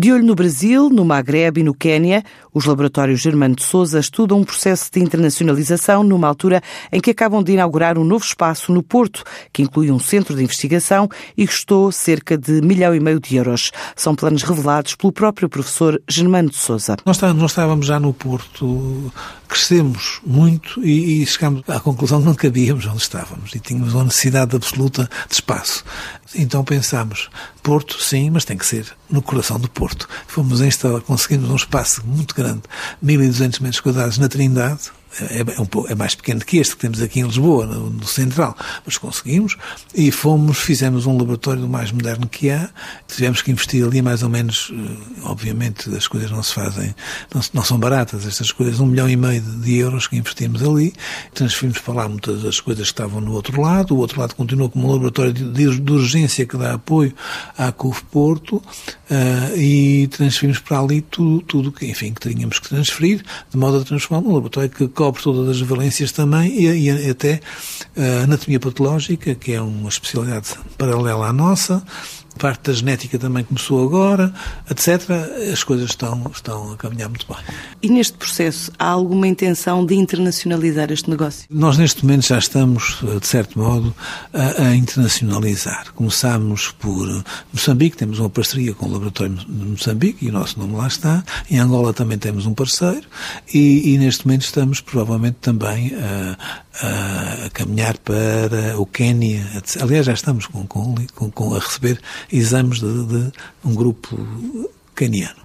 De olho no Brasil, no Magreb e no Quénia, os laboratórios Germano de Souza estudam um processo de internacionalização numa altura em que acabam de inaugurar um novo espaço no Porto, que inclui um centro de investigação e custou cerca de milhão e meio de euros. São planos revelados pelo próprio professor Germano de Souza. Nós estávamos já no Porto, crescemos muito e, e chegámos à conclusão que não cabíamos onde estávamos e tínhamos uma necessidade absoluta de espaço. Então pensámos, Porto, sim, mas tem que ser no coração do Porto. Fomos instalar, conseguimos um espaço muito grande, 1.200 metros quadrados na Trindade, é, é, um é mais pequeno que este que temos aqui em Lisboa, no, no, Central, mas conseguimos e fomos, fizemos um laboratório do mais moderno que há, tivemos que investir ali mais ou menos, eh, obviamente as coisas não se fazem, não, não são baratas estas coisas, um milhão e meio de euros que investimos ali, transferimos para lá muitas das coisas que estavam no outro lado, o outro lado continua como um laboratório de, de urgência que dá apoio à CUF Porto uh, e transferimos para ali tudo, tudo que, enfim, que tínhamos que transferir, de modo a transformar num laboratório que cobre todas as valências também e, e até a anatomia patológica, que é uma especialidade paralela à nossa, parte da genética também começou agora, etc. As coisas estão, estão a caminhar muito bem. E neste processo, há alguma intenção de internacionalizar este negócio? Nós, neste momento, já estamos, de certo modo, a, a internacionalizar. Começámos por Moçambique, temos uma parceria com o Laboratório de Moçambique e o nosso nome lá está. Em Angola também temos um parceiro e, e neste momento estamos, provavelmente, também a, a caminhar para o Quênia. Aliás, já estamos com, com, com, a receber exames de, de um grupo caniano.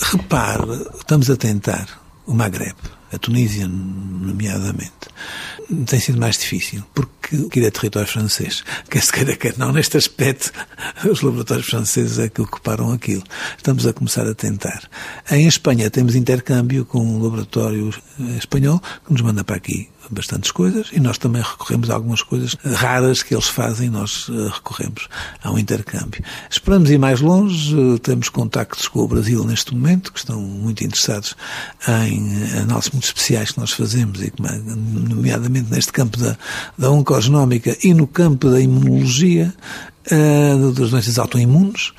Repare, estamos a tentar o Maghreb, a Tunísia, nomeadamente. Tem sido mais difícil, porque aquilo é território francês. Quer se queira, quer não. Neste aspecto, os laboratórios franceses é que ocuparam aquilo. Estamos a começar a tentar. Em Espanha temos intercâmbio com um laboratório espanhol que nos manda para aqui bastantes coisas e nós também recorremos a algumas coisas raras que eles fazem, nós eh, recorremos a um intercâmbio. Esperamos ir mais longe, eh, temos contactos com o Brasil neste momento, que estão muito interessados em análises muito especiais que nós fazemos, e nomeadamente neste campo da, da oncogenómica e no campo da imunologia, uh, das doenças autoimunes.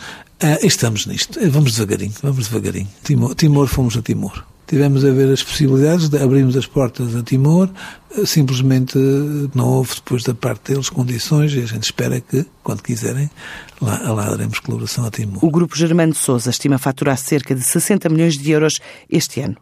Estamos nisto. Vamos devagarinho, vamos devagarinho. Timor, Timor fomos a Timor tivemos a ver as possibilidades, de abrirmos as portas a Timor, simplesmente não houve depois da parte deles condições e a gente espera que, quando quiserem, lá, lá daremos colaboração a Timor. O Grupo Germano de Souza estima faturar cerca de 60 milhões de euros este ano.